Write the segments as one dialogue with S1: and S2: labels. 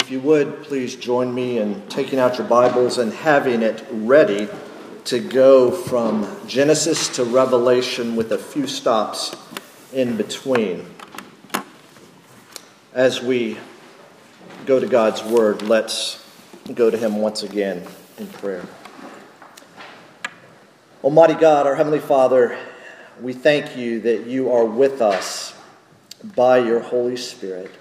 S1: If you would, please join me in taking out your Bibles and having it ready to go from Genesis to Revelation with a few stops in between. As we go to God's Word, let's go to Him once again in prayer. Almighty God, our Heavenly Father, we thank you that you are with us by your Holy Spirit.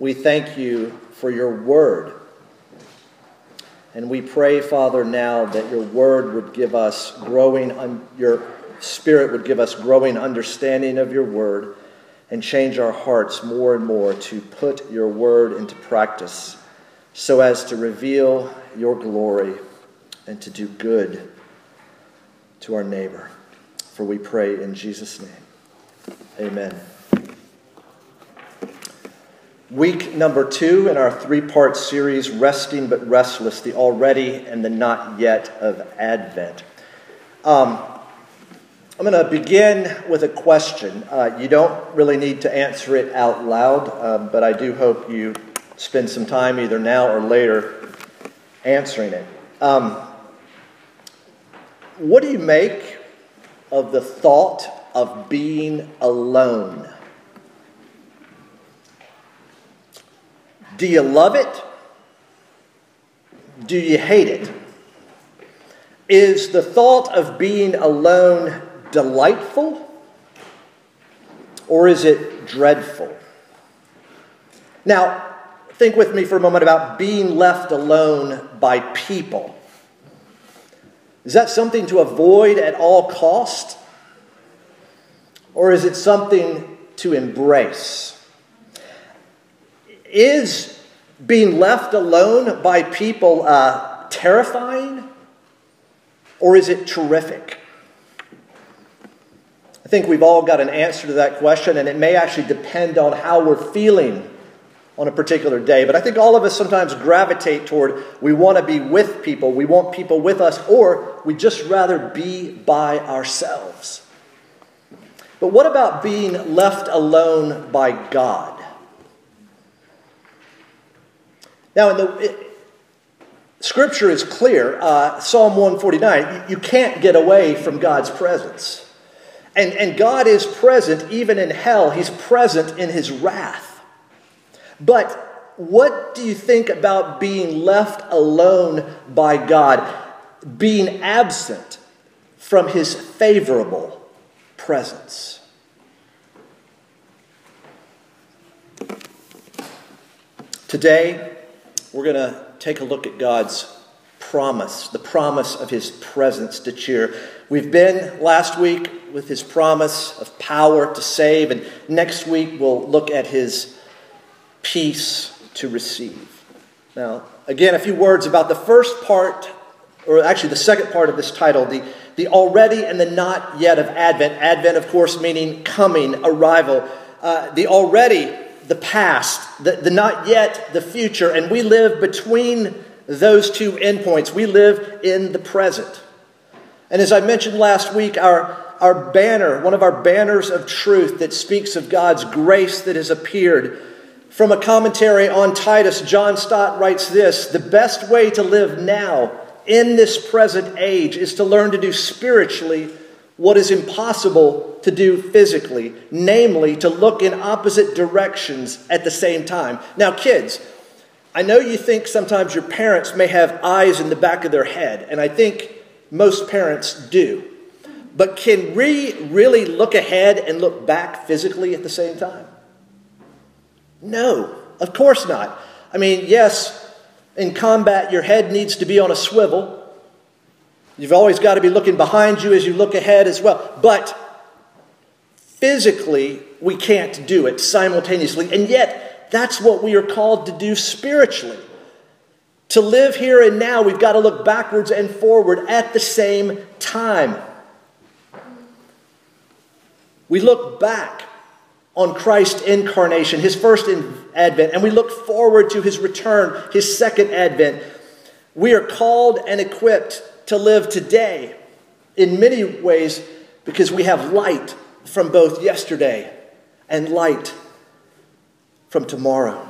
S1: We thank you for your word. And we pray, Father, now that your word would give us growing, un- your spirit would give us growing understanding of your word and change our hearts more and more to put your word into practice so as to reveal your glory and to do good to our neighbor. For we pray in Jesus' name. Amen. Week number two in our three part series, Resting but Restless, the already and the not yet of Advent. Um, I'm going to begin with a question. Uh, you don't really need to answer it out loud, uh, but I do hope you spend some time either now or later answering it. Um, what do you make of the thought of being alone? Do you love it? Do you hate it? Is the thought of being alone delightful? Or is it dreadful? Now, think with me for a moment about being left alone by people. Is that something to avoid at all cost? Or is it something to embrace? Is being left alone by people uh, terrifying or is it terrific? I think we've all got an answer to that question, and it may actually depend on how we're feeling on a particular day. But I think all of us sometimes gravitate toward we want to be with people, we want people with us, or we just rather be by ourselves. But what about being left alone by God? Now, the, it, Scripture is clear. Uh, Psalm 149 you, you can't get away from God's presence. And, and God is present even in hell, He's present in His wrath. But what do you think about being left alone by God, being absent from His favorable presence? Today, we're going to take a look at God's promise, the promise of his presence to cheer. We've been last week with his promise of power to save, and next week we'll look at his peace to receive. Now, again, a few words about the first part, or actually the second part of this title, the, the already and the not yet of Advent. Advent, of course, meaning coming, arrival. Uh, the already the past, the, the not yet, the future, and we live between those two endpoints. We live in the present. And as I mentioned last week, our, our banner, one of our banners of truth that speaks of God's grace that has appeared, from a commentary on Titus, John Stott writes this The best way to live now in this present age is to learn to do spiritually what is impossible to do physically, namely to look in opposite directions at the same time. Now, kids, I know you think sometimes your parents may have eyes in the back of their head, and I think most parents do. But can we really look ahead and look back physically at the same time? No, of course not. I mean, yes, in combat, your head needs to be on a swivel You've always got to be looking behind you as you look ahead as well. But physically, we can't do it simultaneously. And yet, that's what we are called to do spiritually. To live here and now, we've got to look backwards and forward at the same time. We look back on Christ's incarnation, his first advent, and we look forward to his return, his second advent. We are called and equipped to live today in many ways because we have light from both yesterday and light from tomorrow.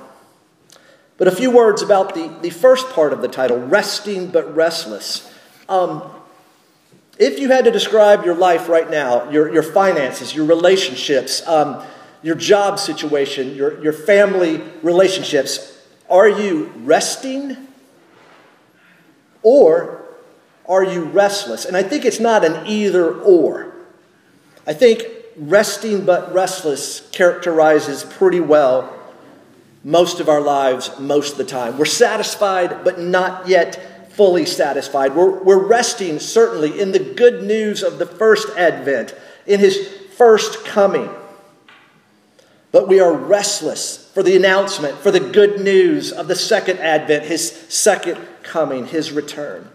S1: But a few words about the, the first part of the title, Resting but Restless. Um, if you had to describe your life right now, your, your finances, your relationships, um, your job situation, your, your family relationships, are you resting or are you restless? And I think it's not an either or. I think resting but restless characterizes pretty well most of our lives most of the time. We're satisfied but not yet fully satisfied. We're, we're resting certainly in the good news of the first advent, in his first coming. But we are restless for the announcement, for the good news of the second advent, his second coming, his return.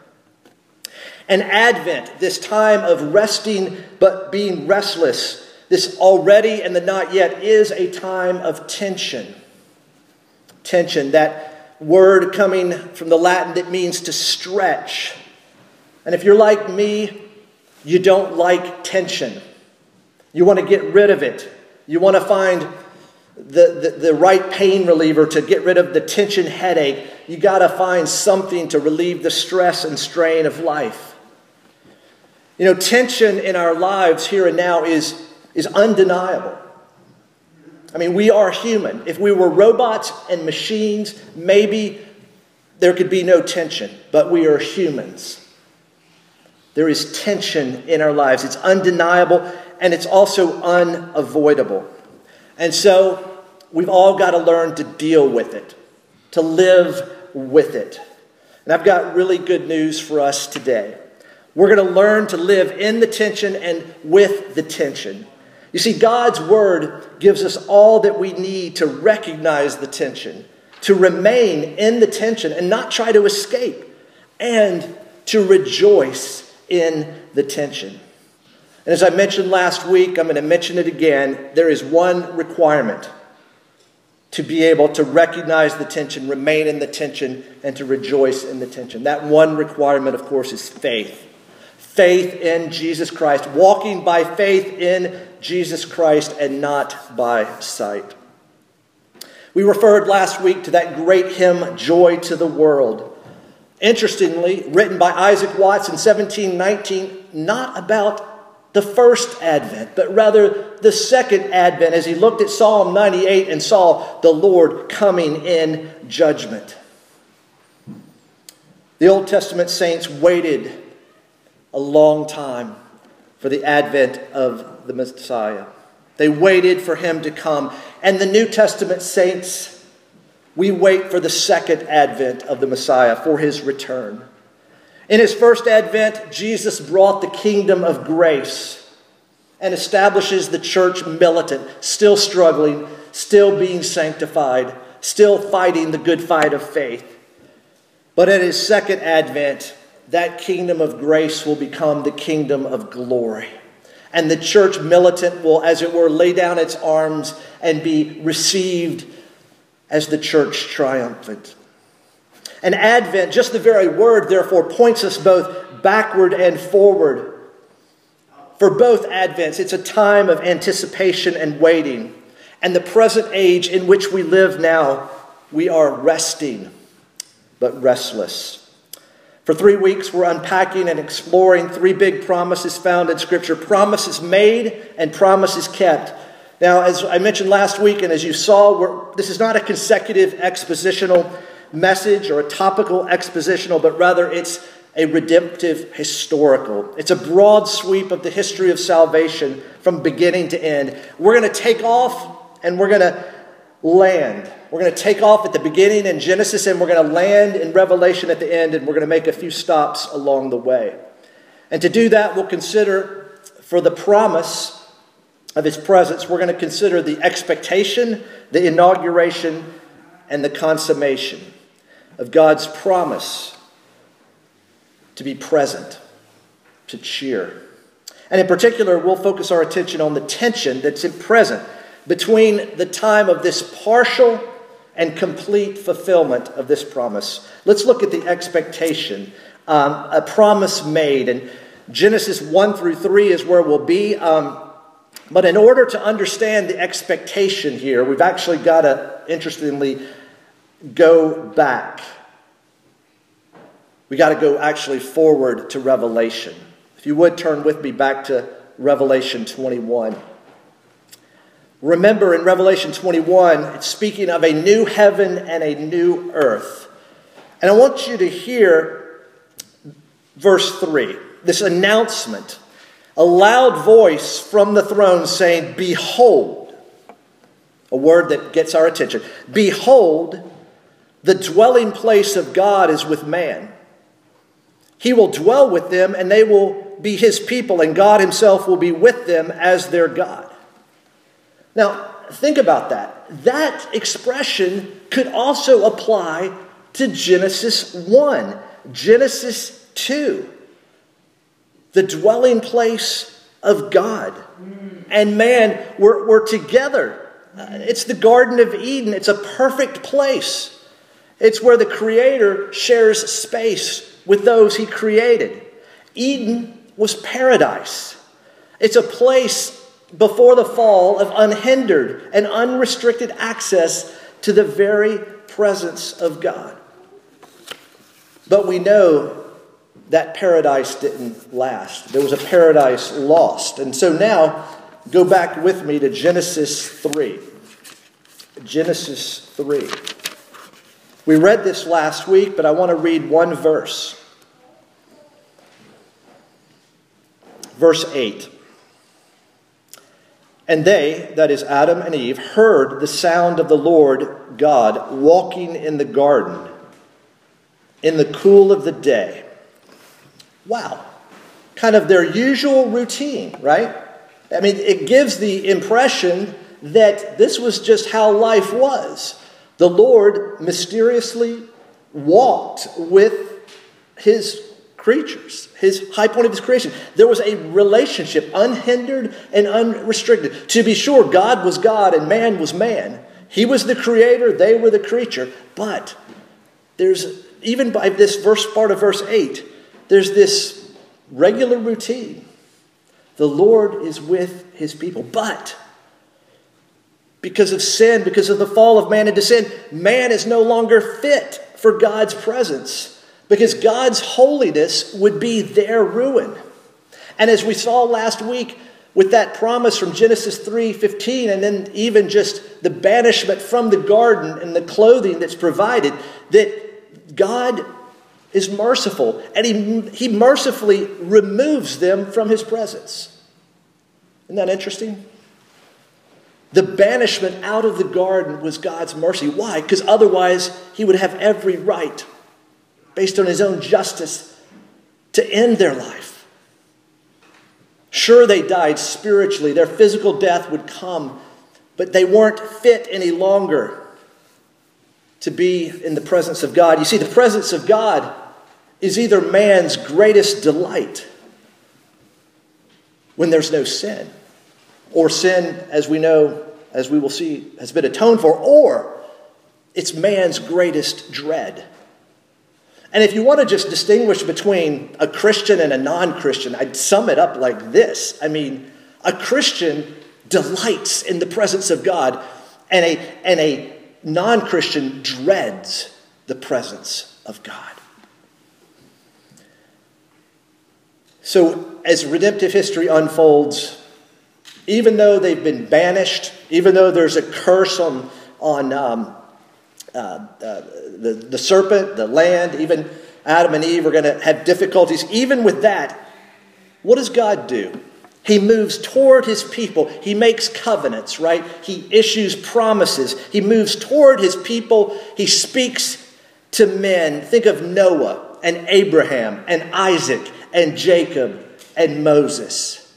S1: And Advent, this time of resting but being restless, this already and the not yet, is a time of tension. Tension, that word coming from the Latin that means to stretch. And if you're like me, you don't like tension. You want to get rid of it. You want to find the, the, the, right pain reliever to get rid of the tension headache. You got to find something to relieve the stress and strain of life. You know, tension in our lives here and now is, is undeniable. I mean, we are human. If we were robots and machines, maybe there could be no tension, but we are humans. There is tension in our lives. It's undeniable and it's also unavoidable. And so we've all got to learn to deal with it, to live with it. And I've got really good news for us today. We're going to learn to live in the tension and with the tension. You see, God's word gives us all that we need to recognize the tension, to remain in the tension and not try to escape, and to rejoice in the tension. And as I mentioned last week, I'm going to mention it again. There is one requirement to be able to recognize the tension, remain in the tension, and to rejoice in the tension. That one requirement, of course, is faith faith in Jesus Christ, walking by faith in Jesus Christ and not by sight. We referred last week to that great hymn, Joy to the World. Interestingly, written by Isaac Watts in 1719, not about the first advent, but rather the second advent, as he looked at Psalm 98 and saw the Lord coming in judgment. The Old Testament saints waited a long time for the advent of the Messiah. They waited for him to come. And the New Testament saints, we wait for the second advent of the Messiah, for his return. In his first advent, Jesus brought the kingdom of grace and establishes the church militant, still struggling, still being sanctified, still fighting the good fight of faith. But at his second advent, that kingdom of grace will become the kingdom of glory. And the church militant will, as it were, lay down its arms and be received as the church triumphant. And Advent, just the very word, therefore, points us both backward and forward. For both Advents, it's a time of anticipation and waiting. And the present age in which we live now, we are resting, but restless. For three weeks, we're unpacking and exploring three big promises found in Scripture promises made and promises kept. Now, as I mentioned last week, and as you saw, this is not a consecutive expositional message or a topical expositional, but rather it's a redemptive historical. It's a broad sweep of the history of salvation from beginning to end. We're going to take off and we're going to land we're going to take off at the beginning in Genesis and we're going to land in Revelation at the end, and we're going to make a few stops along the way. And to do that, we'll consider for the promise of his presence, we're going to consider the expectation, the inauguration, and the consummation of God's promise to be present, to cheer. And in particular, we'll focus our attention on the tension that's in present between the time of this partial and complete fulfillment of this promise. Let's look at the expectation, um, a promise made. And Genesis 1 through 3 is where we'll be. Um, but in order to understand the expectation here, we've actually got to, interestingly, go back. We got to go actually forward to Revelation. If you would turn with me back to Revelation 21. Remember in Revelation 21, it's speaking of a new heaven and a new earth. And I want you to hear verse 3, this announcement, a loud voice from the throne saying, Behold, a word that gets our attention. Behold, the dwelling place of God is with man. He will dwell with them, and they will be his people, and God himself will be with them as their God. Now, think about that. That expression could also apply to Genesis 1, Genesis 2. The dwelling place of God. And man, we're, together. Uh, it's the Garden of Eden, it's a perfect place. It's where the Creator shares space with those He created. Eden was paradise. It's a place before the fall of unhindered and unrestricted access to the very presence of God. But we know that paradise didn't last. There was a paradise lost. And so now, go back with me to Genesis 3. Genesis 3. We read this last week, but I want to read one verse. Verse 8. And they, that is Adam and Eve, heard the sound of the Lord God walking in the garden in the cool of the day. Wow. Kind of their usual routine, right? I mean, it gives the impression that this was just how life was. The Lord mysteriously walked with his creatures, his high point of his creation. There was a relationship, unhindered and unrestricted. To be sure, God was God and man was man. He was the creator, they were the creature. But there's, even by this verse part of verse 8, there's this regular routine. The Lord is with his people. But because of sin, because of the fall of man into sin, man is no longer fit for God's presence because God's holiness would be their ruin. And as we saw last week with that promise from Genesis 3:15 and then even just the banishment from the garden and the clothing that's provided that God is merciful and he, he mercifully removes them from his presence. Isn't that interesting? The banishment out of the garden was God's mercy. Why? Because otherwise he would have every right based on his own justice to end their life. Sure, they died spiritually, their physical death would come, but they weren't fit any longer to be in the presence of God. You see, the presence of God is either man's greatest delight when there's no sin, or sin, as we know, as we will see, has been atoned for, or it's man's greatest dread and if you want to just distinguish between a Christian and a non Christian, I'd sum it up like this I mean, a Christian delights in the presence of God, and a, and a non Christian dreads the presence of God. So, as redemptive history unfolds, even though they've been banished, even though there's a curse on, on um, uh, uh, the, the serpent, the land, even Adam and Eve are going to have difficulties. Even with that, what does God do? He moves toward his people. He makes covenants, right? He issues promises. He moves toward his people. He speaks to men. Think of Noah and Abraham and Isaac and Jacob and Moses.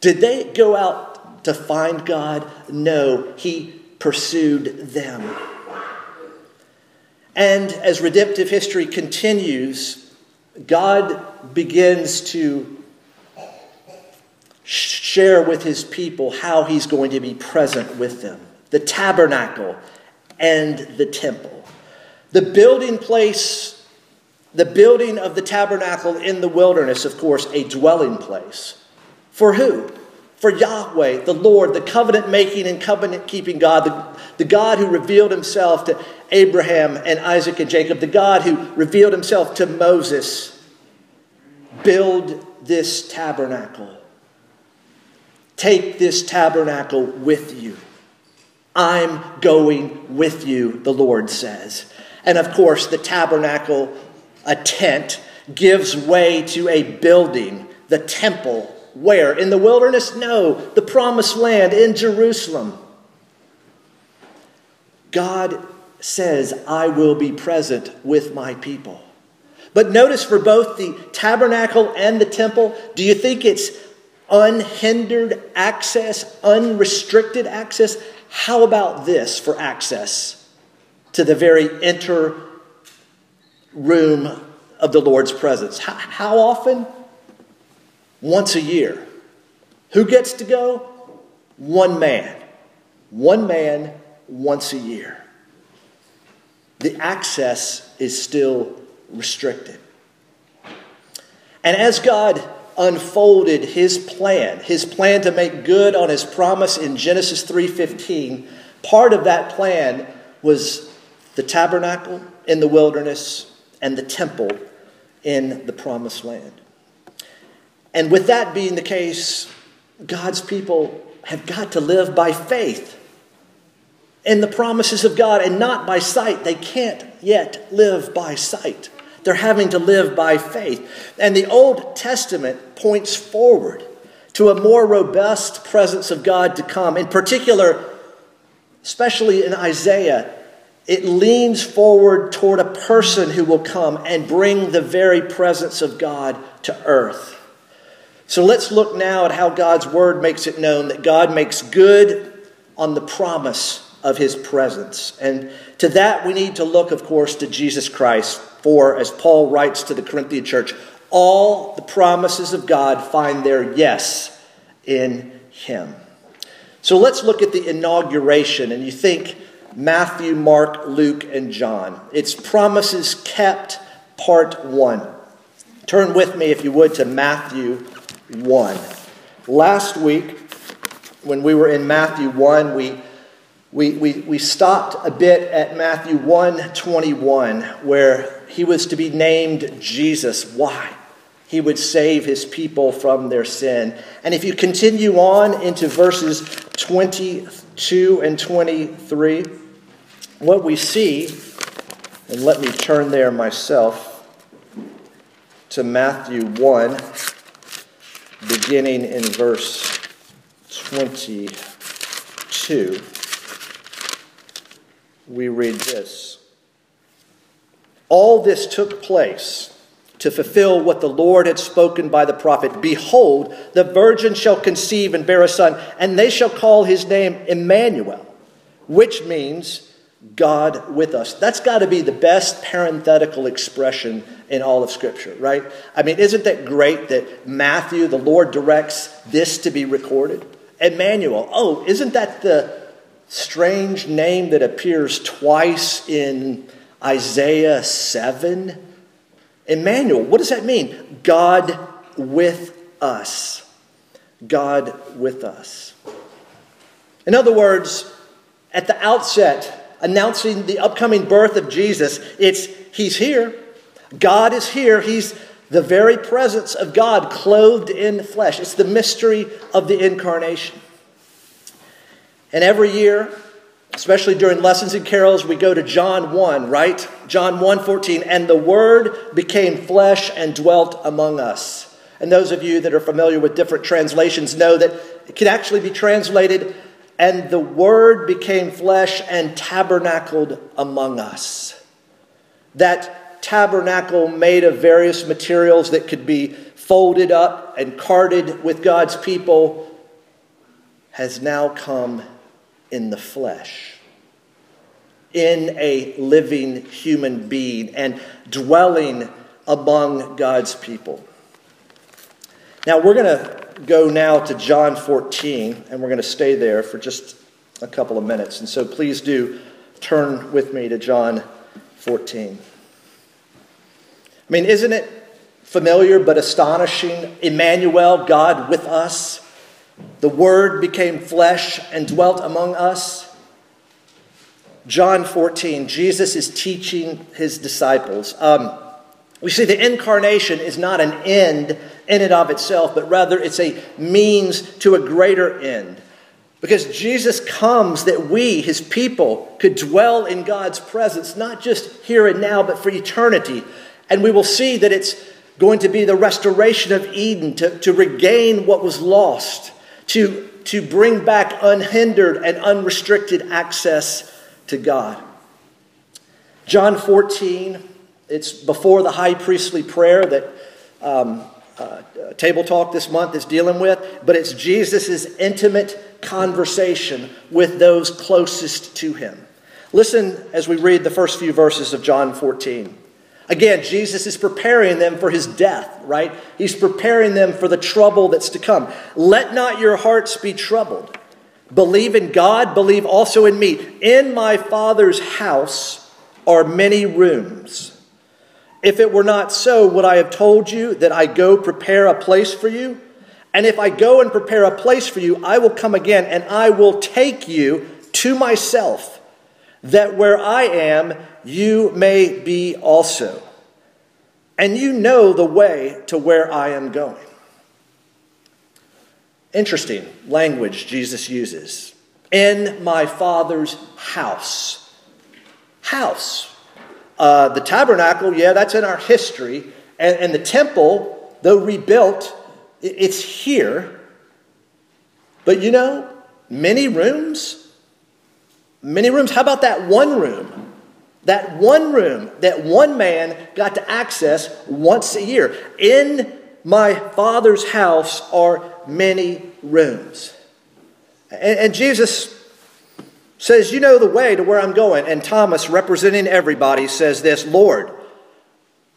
S1: Did they go out to find God? No, he pursued them. And as redemptive history continues, God begins to share with his people how he's going to be present with them the tabernacle and the temple. The building place, the building of the tabernacle in the wilderness, of course, a dwelling place. For who? For Yahweh, the Lord, the covenant making and covenant keeping God, the, the God who revealed himself to Abraham and Isaac and Jacob, the God who revealed himself to Moses. Build this tabernacle. Take this tabernacle with you. I'm going with you, the Lord says. And of course, the tabernacle, a tent, gives way to a building, the temple. Where? In the wilderness? No, the promised land in Jerusalem. God says, I will be present with my people. But notice for both the tabernacle and the temple, do you think it's unhindered access, unrestricted access? How about this for access to the very inner room of the Lord's presence? How, often? Once a year. Who gets to go? One man. One man once a year. The access is still restricted. And as God unfolded his plan, his plan to make good on his promise in Genesis 3:15, part of that plan was the tabernacle in the wilderness and the temple in the promised land. And with that being the case, God's people have got to live by faith in the promises of God and not by sight. They can't yet live by sight. They're having to live by faith. And the Old Testament points forward to a more robust presence of God to come. In particular, especially in Isaiah, it leans forward toward a person who will come and bring the very presence of God to earth. So let's look now at how God's word makes it known that God makes good on the promise of his presence. And to that, we need to look, of course, to Jesus Christ. For, as Paul writes to the Corinthian church, all the promises of God find their yes in him. So let's look at the inauguration. And you think Matthew, Mark, Luke, and John. It's promises kept, part one. Turn with me, if you would, to Matthew 1. Last week, when we were in Matthew 1, we we, we, we stopped a bit at Matthew 1 21, where he was to be named Jesus. Why? He would save his people from their sin. And if you continue on into verses 22 and 23, what we see, and let me turn there myself to Matthew 1, beginning in verse 22 we read this All this took place to fulfill what the Lord had spoken by the prophet Behold, the virgin shall conceive and bear a son, and they shall call his name Emmanuel, which means God with us. That's got to be the best parenthetical expression in all of Scripture, right? I mean, isn't that great that Matthew, the Lord, directs this to be recorded? Emmanuel. Oh, isn't that the strange name that appears twice in Isaiah 7. Emmanuel, what does that mean? God with us. God with us. In other words, at the outset, announcing the upcoming birth of Jesus, it's He's here. God is here. He's the very presence of God clothed in flesh. It's the mystery of the incarnation. And every year, especially during lessons and carols, we go to John 1, right? John 1 14. And the Word became flesh and dwelt among us. And those of you that are familiar with different translations know that it can actually be translated, and the Word became flesh and tabernacled among us. That tabernacle made of various materials that could be folded up and carted with God's people has now come in the flesh, in a living human being, and dwelling among God's people. Now, we're going to go now to John 14, and we're going to stay there for just a couple of minutes. And so please do turn with me to John 14. I mean, isn't it familiar but astonishing? Emmanuel, God with us. The Word became flesh and dwelt among us. John 14, Jesus is teaching his disciples. Um, we see the incarnation is not an end in and of itself, but rather it's a means to a greater end. Because Jesus comes that we, his people, could dwell in God's presence, not just here and now, but for eternity. And we will see that it's going to be the restoration of Eden, to, to regain what was lost, to, to bring back unhindered and unrestricted access to God. John 14, it's before the high priestly prayer that um, uh, Table Talk this month is dealing with, but it's Jesus' intimate conversation with those closest to him. Listen as we read the first few verses of John 14. Again, Jesus is preparing them for his death, right? He's preparing them for the trouble that's to come. Let not your hearts be troubled. Believe in God, believe also in me. In my Father's house are many rooms. If it were not so, would I have told you that I go prepare a place for you? And if I go and prepare a place for you, I will come again and I will take you to myself, that where I am, you may be also. And you know the way to where I am going. Interesting language Jesus uses. In my Father's house. House. Uh, the tabernacle, yeah, that's in our history. And, and the temple, though rebuilt, it's here. But you know, many rooms, many rooms. How about that one room? That one room that one man got to access once a year. In my father's house are many rooms. And, and Jesus says, You know the way to where I'm going. And Thomas, representing everybody, says this Lord,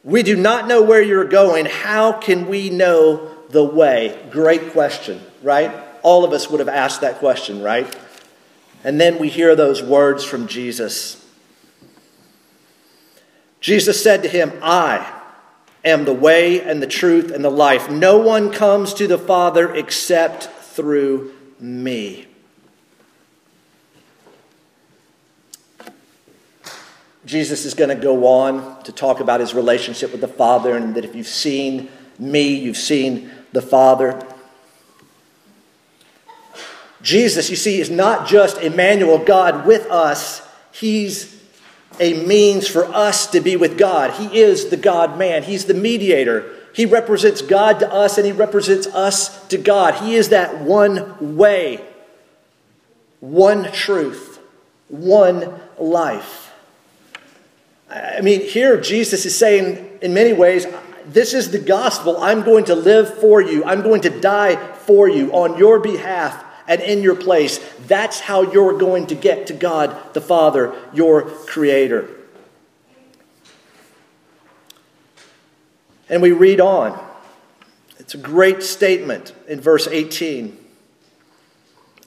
S1: we do not know where you're going. How can we know the way? Great question, right? All of us would have asked that question, right? And then we hear those words from Jesus. Jesus said to him, I am the way and the truth and the life. No one comes to the Father except through me. Jesus is going to go on to talk about his relationship with the Father, and that if you've seen me, you've seen the Father. Jesus, you see, is not just Emmanuel, God with us, he's a means for us to be with God. He is the God man, he's the mediator. He represents God to us, and he represents us to God. He is that one way, one truth, one life. I mean, here Jesus is saying, in many ways, this is the gospel. I'm going to live for you. I'm going to die for you on your behalf and in your place. That's how you're going to get to God the Father, your Creator. And we read on. It's a great statement in verse 18.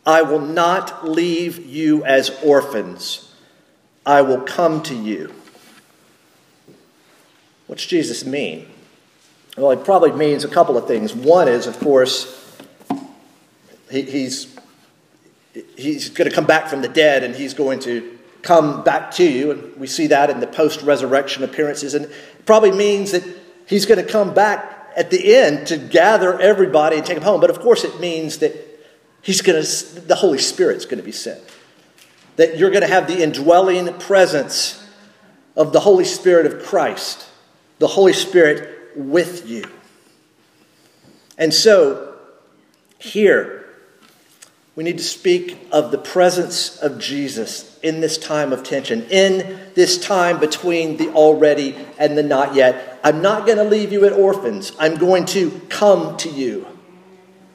S1: I will not leave you as orphans, I will come to you. What's Jesus mean? Well, it probably means a couple of things. One is, of course, he, he's, he's going to come back from the dead and he's going to come back to you. And we see that in the post resurrection appearances. And it probably means that he's going to come back at the end to gather everybody and take them home. But of course, it means that he's going to, the Holy Spirit's going to be sent. That you're going to have the indwelling presence of the Holy Spirit of Christ, the Holy Spirit with you. And so, here, we need to speak of the presence of Jesus in this time of tension, in this time between the already and the not yet. I'm not going to leave you at orphans. I'm going to come to you.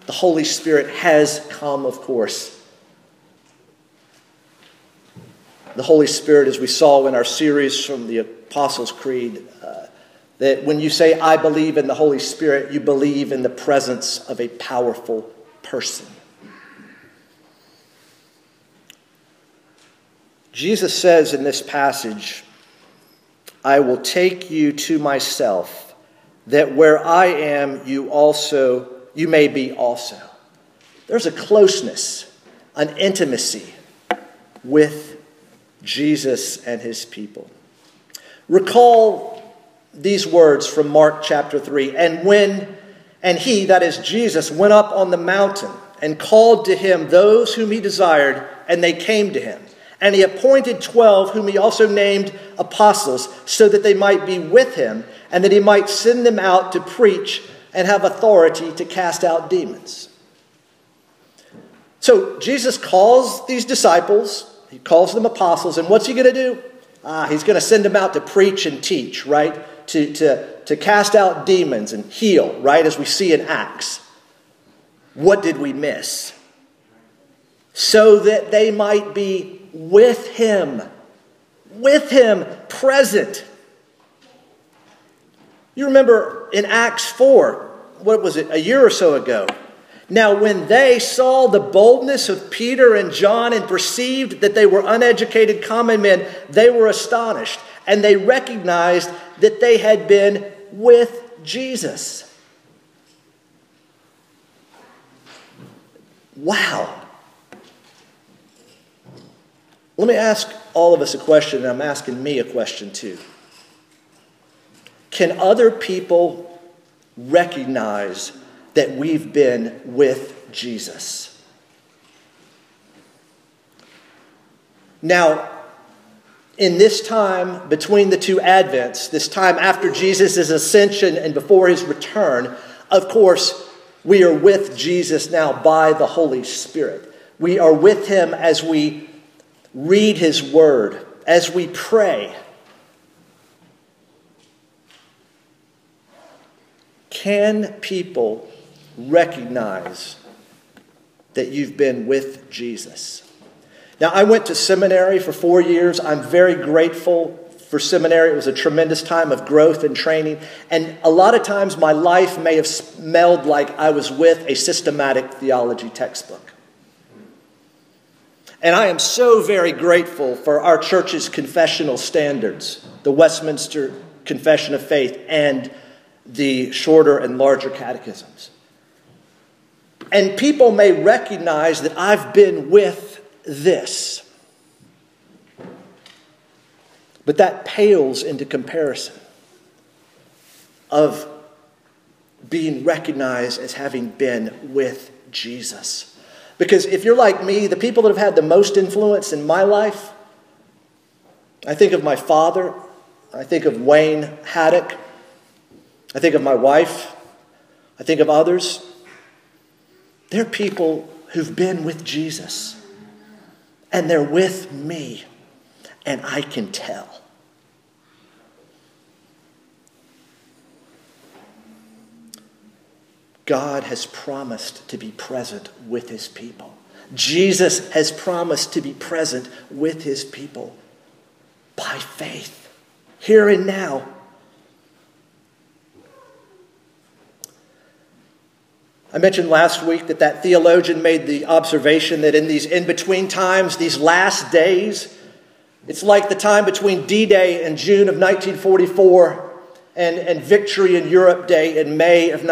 S1: The Holy Spirit has come, of course. The Holy Spirit, as we saw in our series from the Apostles' Creed, uh, that when you say, I believe in the Holy Spirit, you believe in the presence of a powerful person. Jesus says in this passage, I will take you to myself, that where I am, you also, you may be also. There's a closeness, an intimacy with Jesus and his people. Recall these words from Mark chapter 3. And when, and he, that is Jesus, went up on the mountain and called to him those whom he desired, and they came to him. And he appointed twelve, whom he also named apostles, so that they might be with him, and that he might send them out to preach and have authority to cast out demons. So Jesus calls these disciples, he calls them apostles, and what's he going to do? Ah, he's going to send them out to preach and teach, right? To, to, to cast out demons and heal, right? As we see in Acts. What did we miss? So that they might be with him, with him, present. You remember in Acts 4, what was it, a year or so ago? Now, when they saw the boldness of Peter and John and perceived that they were uneducated common men, they were astonished and they recognized that they had been with Jesus. Wow. Let me ask all of us a question, and I'm asking me a question too. Can other people recognize that we've been with Jesus? Now, in this time between the two Advents, this time after Jesus' ascension and before his return, of course, we are with Jesus now by the Holy Spirit. We are with him as we read his word, as we pray. Can people recognize that you've been with Jesus? Now, I went to seminary for four years. I'm very grateful for seminary. It was a tremendous time of growth and training. And a lot of times my life may have smelled like I was with a systematic theology textbook. And I am so very grateful for our church's confessional standards, the Westminster Confession of Faith and the shorter and larger catechisms. And people may recognize that I've been with this. But that pales into comparison of being recognized as having been with Jesus. Because if you're like me, the people that have had the most influence in my life, I think of my father, I think of Wayne Haddock, I think of my wife, I think of others. They're people who've been with Jesus, and they're with me and I can tell. God has promised to be present with his people. Jesus has promised to be present with his people by faith, here and now. I mentioned last week that that theologian made the observation that in these in between times, these last days, it's like the time between D Day in June of 1944 and, and Victory in Europe Day in May of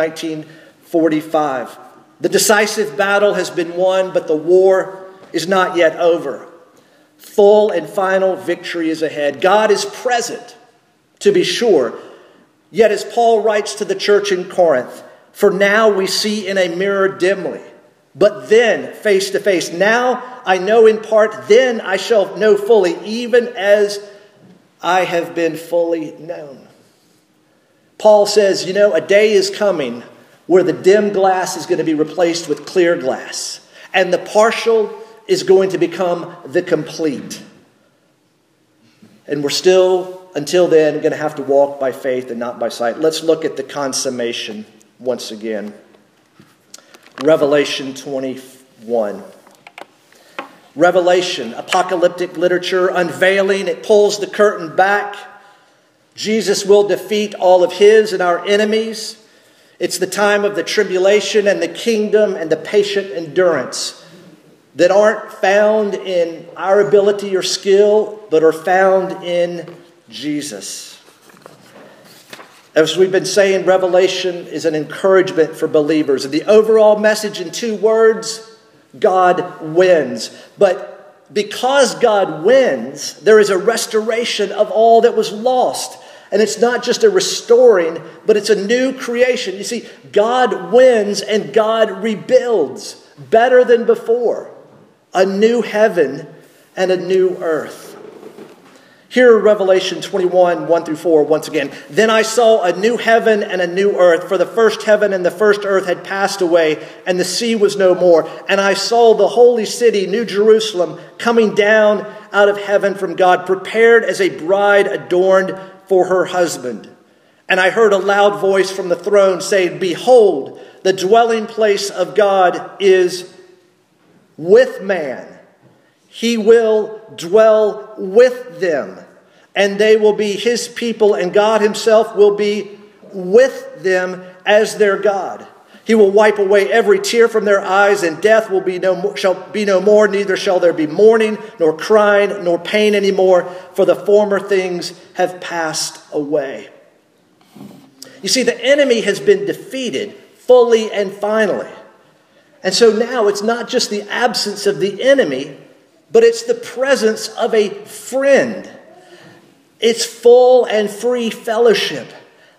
S1: 1945. The decisive battle has been won, but the war is not yet over. Full and final victory is ahead. God is present, to be sure. Yet, as Paul writes to the church in Corinth, for now we see in a mirror dimly but then face to face. Now I know in part, then I shall know fully, even as I have been fully known. Paul says, you know, a day is coming where the dim glass is going to be replaced with clear glass, and the partial is going to become the complete. And we're still, until then, going to have to walk by faith and not by sight. Let's look at the consummation once again. Revelation 21. Revelation, apocalyptic literature, unveiling, it pulls the curtain back. Jesus will defeat all of his and our enemies. It's the time of the tribulation and the kingdom and the patient endurance that aren't found in our ability or skill, but are found in Jesus. As we've been saying, Revelation is an encouragement for believers. And the overall message in two words God wins. But because God wins, there is a restoration of all that was lost. And it's not just a restoring, but it's a new creation. You see, God wins and God rebuilds better than before. A new heaven and a new earth. Here, Revelation 21, 1 through 4, once again. Then I saw a new heaven and a new earth, for the first heaven and the first earth had passed away, and the sea was no more. And I saw the holy city, New Jerusalem, coming down out of heaven from God, prepared as a bride adorned for her husband. And I heard a loud voice from the throne saying, Behold, the dwelling place of God is with man. He will dwell with them and they will be his people, and God himself will be with them as their God. He will wipe away every tear from their eyes, and death will be no, shall be no more, neither shall there be mourning, nor crying, nor pain anymore, for the former things have passed away. You see, the enemy has been defeated fully and finally. And so now it's not just the absence of the enemy, but it's the presence of a friend it's full and free fellowship.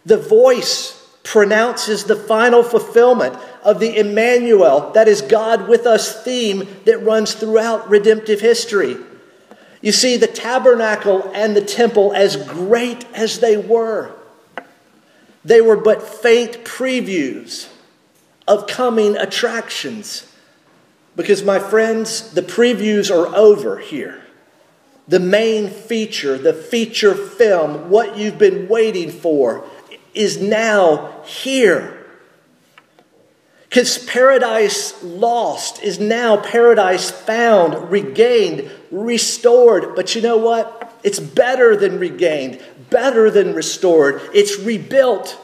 S1: The voice pronounces the final fulfillment of the Emmanuel, that is God with us theme that runs throughout redemptive history. You see, the tabernacle and the temple, as great as they were, they were but faint previews of coming attractions. Because, my friends, the previews are over here the main feature, the feature film, what you've been waiting for, is now here. Because paradise lost is now paradise found, regained, restored. But you know what? It's better than regained, better than restored. It's rebuilt,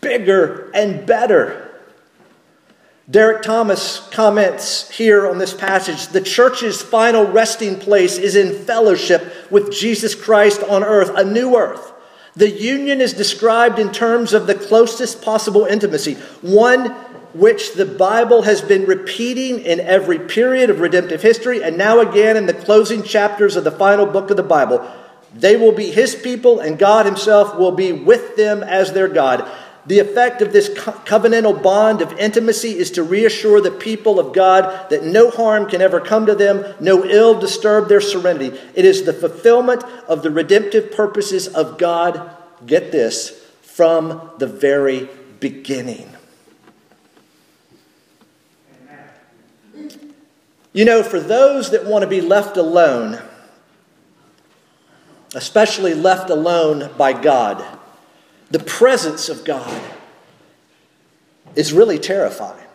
S1: bigger and better. Derek Thomas comments here on this passage the church's final resting place is in fellowship with Jesus Christ on earth, a new earth. The union is described in terms of the closest possible intimacy, one which the Bible has been repeating in every period of redemptive history, and now again in the closing chapters of the final book of the Bible. They will be his people, and God himself will be with them as their God. The effect of this covenantal bond of intimacy is to reassure the people of God that no harm can ever come to them, no ill disturb their serenity. It is the fulfillment of the redemptive purposes of God, get this, from the very beginning. You know, for those that want to be left alone, especially left alone by God, the presence of God is really terrifying.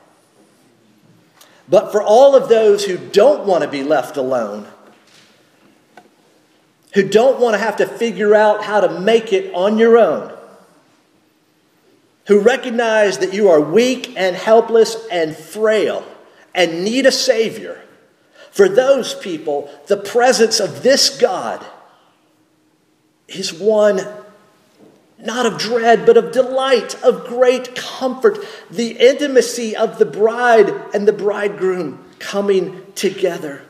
S1: But for all of those who don't want to be left alone, who don't want to have to figure out how to make it on your own, who recognize that you are weak and helpless and frail and need a Savior, for those people, the presence of this God is one not of dread, but of delight, of great comfort, the intimacy of the bride and the bridegroom coming together.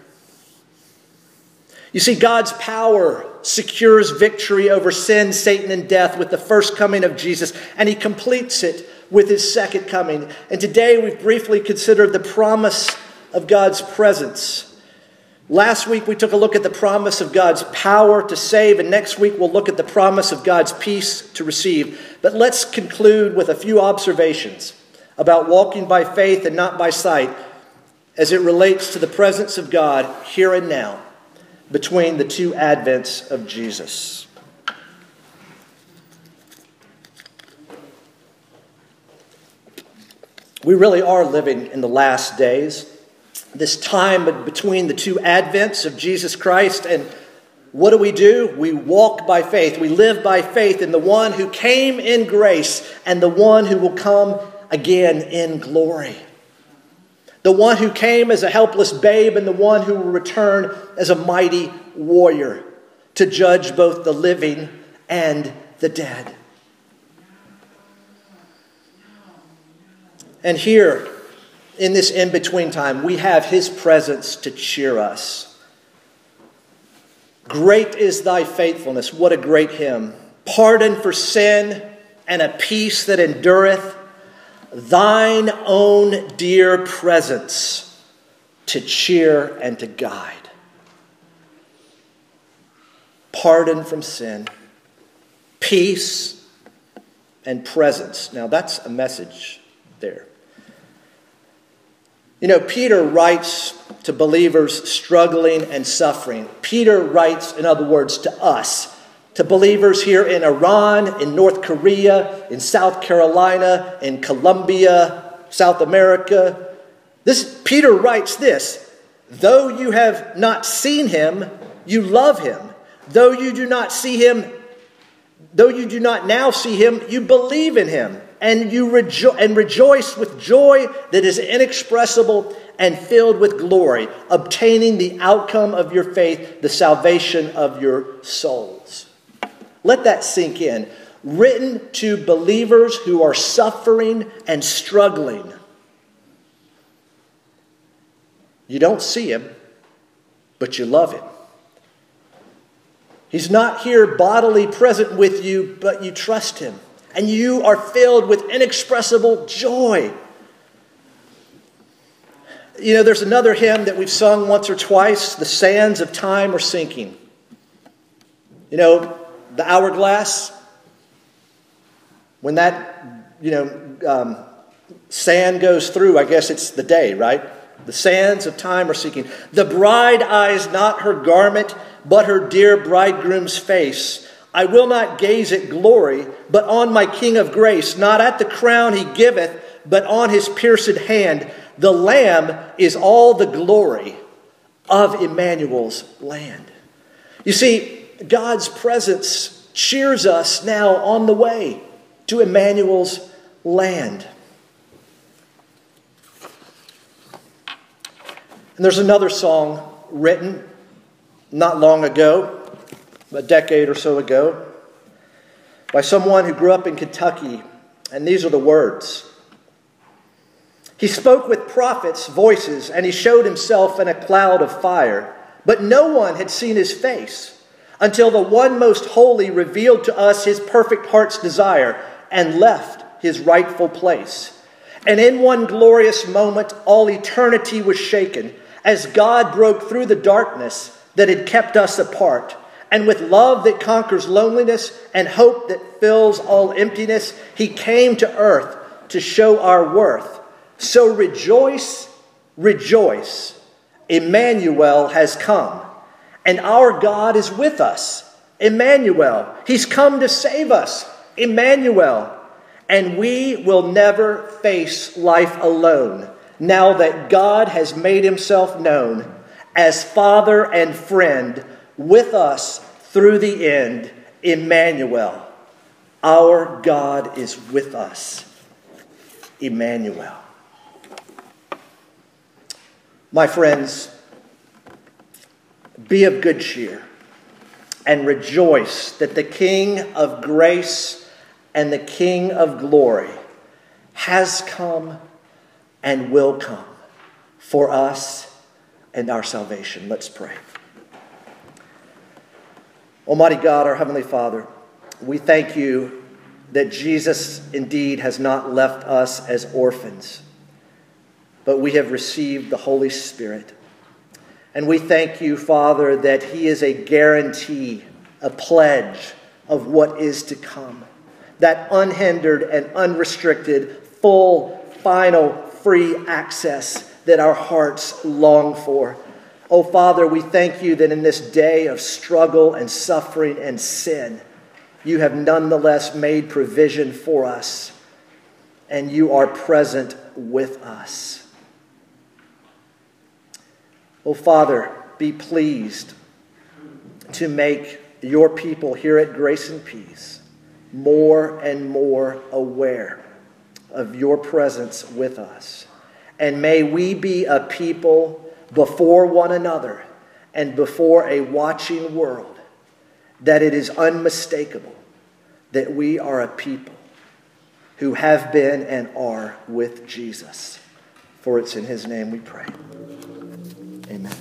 S1: You see, God's power secures victory over sin, Satan, and death with the first coming of Jesus, and he completes it with his second coming. And today we've briefly considered the promise of God's presence Last week we took a look at the promise of God's power to save, and next week we'll look at the promise of God's peace to receive. But let's conclude with a few observations about walking by faith and not by sight as it relates to the presence of God here and now between the two advents of Jesus. We really are living in the last days this time between the two advents of Jesus Christ. And what do we do? We walk by faith. We live by faith in the one who came in grace and the one who will come again in glory. The one who came as a helpless babe and the one who will return as a mighty warrior to judge both the living and the dead. And here, in this in between time, we have his presence to cheer us. Great is thy faithfulness. What a great hymn. Pardon for sin and a peace that endureth. Thine own dear presence to cheer and to guide. Pardon from sin, peace, and presence. Now, that's a message there. You know, Peter writes to believers struggling and suffering. Peter writes, in other words, to us, to believers here in Iran, in North Korea, in South Carolina, in Colombia, South America. This Peter writes this, though you have not seen him, you love him. Though you do not see him, though you do not now see him, you believe in him and you rejo- and rejoice with joy that is inexpressible and filled with glory, obtaining the outcome of your faith, the salvation of your souls. Let that sink in. Written to believers who are suffering and struggling. You don't see him, but you love him. He's not here bodily present with you, but you trust him and you are filled with inexpressible joy. You know, there's another hymn that we've sung once or twice The sands of time are sinking. You know, the hourglass, when that, you know, um, sand goes through, I guess it's the day, right? The sands of time are sinking. The bride eyes not her garment, but her dear bridegroom's face. I will not gaze at glory, but on my King of grace, not at the crown he giveth, but on his pierced hand. The Lamb is all the glory of Emmanuel's land. You see, God's presence cheers us now on the way to Emmanuel's land. And there's another song written not long ago a decade or so ago by someone who grew up in Kentucky, and these are the words. He spoke with prophets' voices, and he showed himself in a cloud of fire, but no one had seen his face until the one most holy revealed to us his perfect heart's desire and left his rightful place. And in one glorious moment, all eternity was shaken as God broke through the darkness that had kept us apart and with love that conquers loneliness and hope that fills all emptiness, he came to earth to show our worth. So rejoice, rejoice. Emmanuel has come, and our God is with us. Emmanuel, he's come to save us. Emmanuel. And we will never face life alone now that God has made himself known as Father and friend with us through the end, Emmanuel. Our God is with us. Emmanuel. My friends, be of good cheer and rejoice that the King of grace and the King of glory has come and will come for us and our salvation. Let's pray. Almighty God, our Heavenly Father, we thank you that Jesus indeed has not left us as orphans, but we have received the Holy Spirit. And we thank you, Father, that He is a guarantee, a pledge of what is to come. That unhindered and unrestricted, full, final, free access that our hearts long for. Oh, Father, we thank you that in this day of struggle and suffering and sin, you have nonetheless made provision for us, and you are present with us. Oh, Father, be pleased to make your people here at Grace and Peace more and more aware of your presence with us. And may we be a people before one another and before a watching world that it is unmistakable that we are a people who have been and are with Jesus. For it's in his name we pray. Amen.